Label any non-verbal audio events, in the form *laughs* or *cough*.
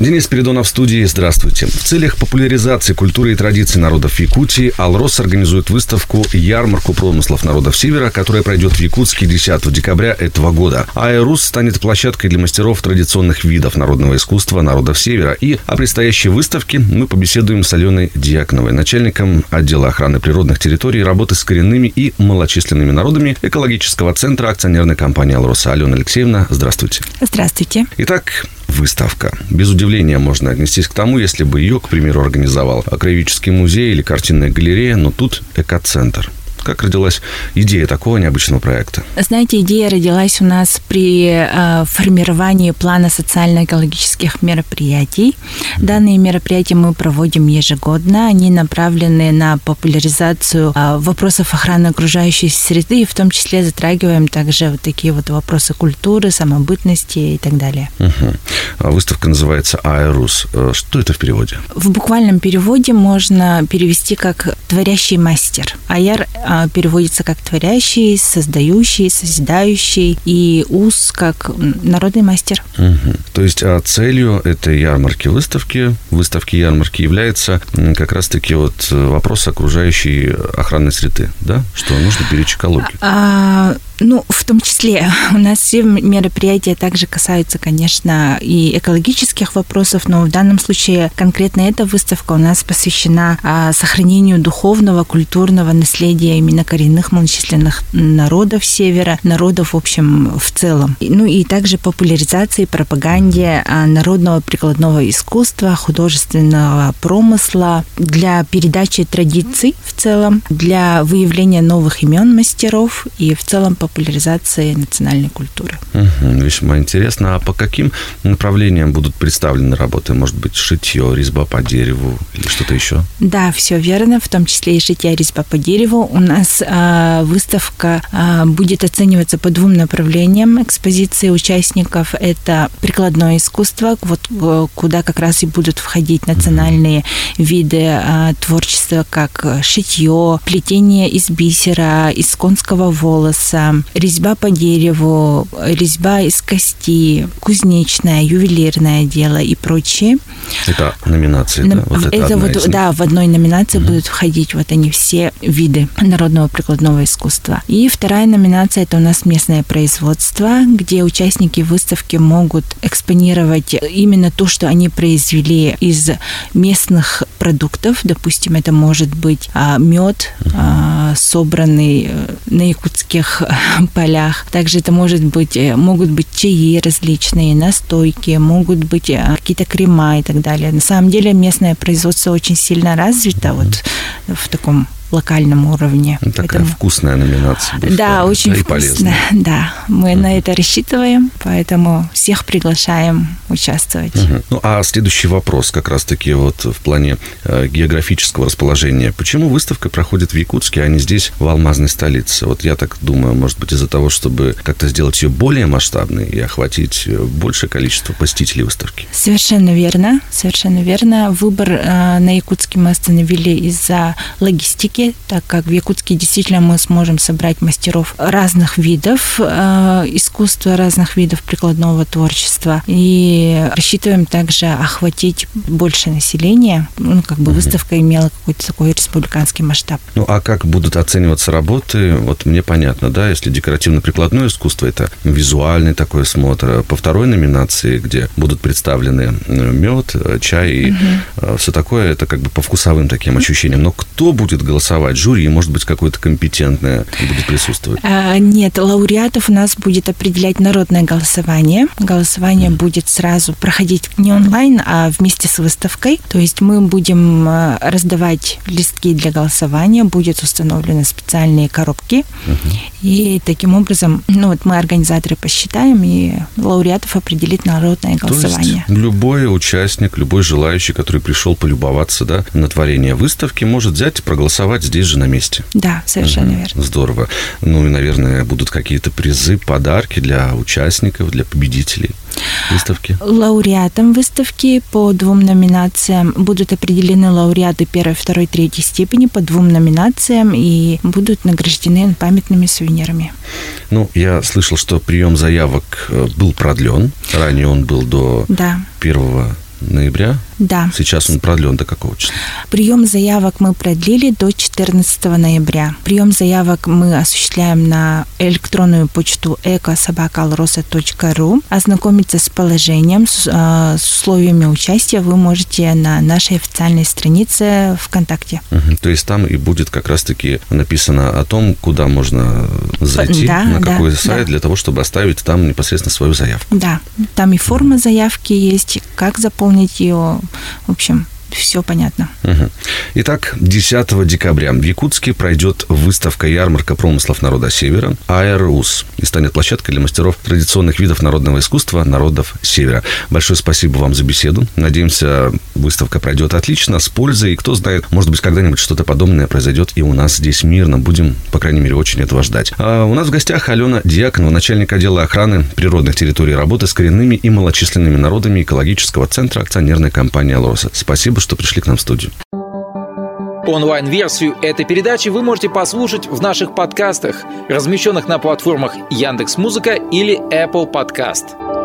Денис Передонов в студии. Здравствуйте. В целях популяризации культуры и традиций народов Якутии Алрос организует выставку «Ярмарку промыслов народов Севера», которая пройдет в Якутске 10 декабря этого года. Айрус станет площадкой для мастеров традиционных видов народного искусства народов Севера. И о предстоящей выставке мы побеседуем с Аленой Дьякновой, начальником отдела охраны природных территорий, работы с коренными и малочисленными народами экологического центра акционерной компании «Алроса». Алена Алексеевна, здравствуйте. Здравствуйте. Итак, выставка. Без удивления можно отнестись к тому, если бы ее, к примеру, организовал Краеведческий музей или картинная галерея, но тут экоцентр. Как родилась идея такого необычного проекта? Знаете, идея родилась у нас при э, формировании плана социально-экологических мероприятий. Данные мероприятия мы проводим ежегодно. Они направлены на популяризацию э, вопросов охраны окружающей среды, и в том числе затрагиваем также вот такие вот вопросы культуры, самобытности и так далее. Угу. Выставка называется «Аэрус». Э, что это в переводе? В буквальном переводе можно перевести как «творящий мастер». Аяр переводится как творящий, создающий, созидающий, и УС как народный мастер. Угу. То есть а целью этой ярмарки выставки, выставки ярмарки является как раз-таки вот вопрос окружающей охранной среды, да? Что нужно беречь экологию. А, ну, в том числе *laughs* у нас все мероприятия также касаются, конечно, и экологических вопросов, но в данном случае конкретно эта выставка у нас посвящена а, сохранению духовного, культурного наследия именно коренных малочисленных народов Севера, народов, в общем, в целом. Ну и также популяризации, пропаганде а, народного прикладного искусства, художественного промысла для передачи традиций в целом, для выявления новых имен мастеров и в целом по популяризации национальной культуры. Угу, весьма интересно. А по каким направлениям будут представлены работы? Может быть, шитье, резьба по дереву или что-то еще? Да, все верно, в том числе и шитье, резьба по дереву. У нас а, выставка а, будет оцениваться по двум направлениям экспозиции участников. Это прикладное искусство, вот э, куда как раз и будут входить национальные виды а, творчества, как шитье, плетение из бисера, из конского волоса, резьба по дереву, резьба из кости, кузнечное, ювелирное дело и прочее. Это номинации, да? Вот это, это вот, да, в одной номинации угу. будут входить вот они все виды народного прикладного искусства. И вторая номинация – это у нас местное производство, где участники выставки могут экспонировать именно то, что они произвели из местных продуктов. Допустим, это может быть а, мед, а, собранный э, на якутских *laughs* полях. Также это может быть, э, могут быть чаи различные, настойки, могут быть э, какие-то крема и так далее. На самом деле местное производство очень сильно развито вот в таком локальном уровне. Ну, такая Поэтому... вкусная номинация. Будет, да, очень да, вкусная. Да, мы uh-huh. на это рассчитываем, поэтому всех приглашаем участвовать. Uh-huh. Ну, а следующий вопрос как раз-таки вот в плане э, географического расположения. Почему выставка проходит в Якутске, а не здесь, в алмазной столице? Вот я так думаю, может быть, из-за того, чтобы как-то сделать ее более масштабной и охватить э, большее количество посетителей выставки? Совершенно верно, совершенно верно. Выбор э, на Якутске мы остановили из-за логистики Якутске, так как в Якутске действительно мы сможем собрать мастеров разных видов э, искусства, разных видов прикладного творчества. И рассчитываем также охватить больше населения. Ну, как бы выставка имела какой-то такой республиканский масштаб. Ну, а как будут оцениваться работы? Вот мне понятно, да, если декоративно-прикладное искусство, это визуальный такой осмотр. По второй номинации, где будут представлены э, мед, э, чай и угу. все такое, это как бы по вкусовым таким ощущениям. Но кто будет голосовать? Голосовать? Жюри, может быть, какое-то компетентное будет присутствовать? А, нет, лауреатов у нас будет определять народное голосование. Голосование mm. будет сразу проходить не онлайн, а вместе с выставкой. То есть мы будем а, раздавать листки для голосования, будет установлены специальные коробки. Mm-hmm. И таким образом, ну вот мы организаторы посчитаем, и лауреатов определит народное голосование. То есть любой участник, любой желающий, который пришел полюбоваться да, на творение выставки, может взять и проголосовать торговать здесь же на месте. Да, совершенно угу. верно. Здорово. Ну и, наверное, будут какие-то призы, подарки для участников, для победителей выставки? Лауреатом выставки по двум номинациям будут определены лауреаты первой, второй, третьей степени по двум номинациям и будут награждены памятными сувенирами. Ну, я слышал, что прием заявок э, был продлен. Ранее он был до да. 1 ноября. Да. Сейчас он продлен до какого числа? Прием заявок мы продлили до 14 ноября. Прием заявок мы осуществляем на электронную почту ecosobacalrosa.ru. Ознакомиться с положением, с, э, с условиями участия вы можете на нашей официальной странице ВКонтакте. Угу. То есть там и будет как раз-таки написано о том, куда можно зайти, да, на какой да, сайт, да. для того, чтобы оставить там непосредственно свою заявку. Да, там и форма заявки есть, как заполнить ее, в общем, все понятно. Угу. Итак, 10 декабря в Якутске пройдет выставка-ярмарка промыслов народа Севера «Аэрус» и станет площадкой для мастеров традиционных видов народного искусства народов Севера. Большое спасибо вам за беседу. Надеемся, выставка пройдет отлично, с пользой. И кто знает, может быть, когда-нибудь что-то подобное произойдет и у нас здесь мирно. Будем, по крайней мере, очень этого ждать. А у нас в гостях Алена Дьяконова, начальник отдела охраны природных территорий работы с коренными и малочисленными народами экологического центра акционерной компании «Алроса». Спасибо, Спасибо, что пришли к нам в студию. Онлайн-версию этой передачи вы можете послушать в наших подкастах, размещенных на платформах Яндекс.Музыка или Apple Podcast.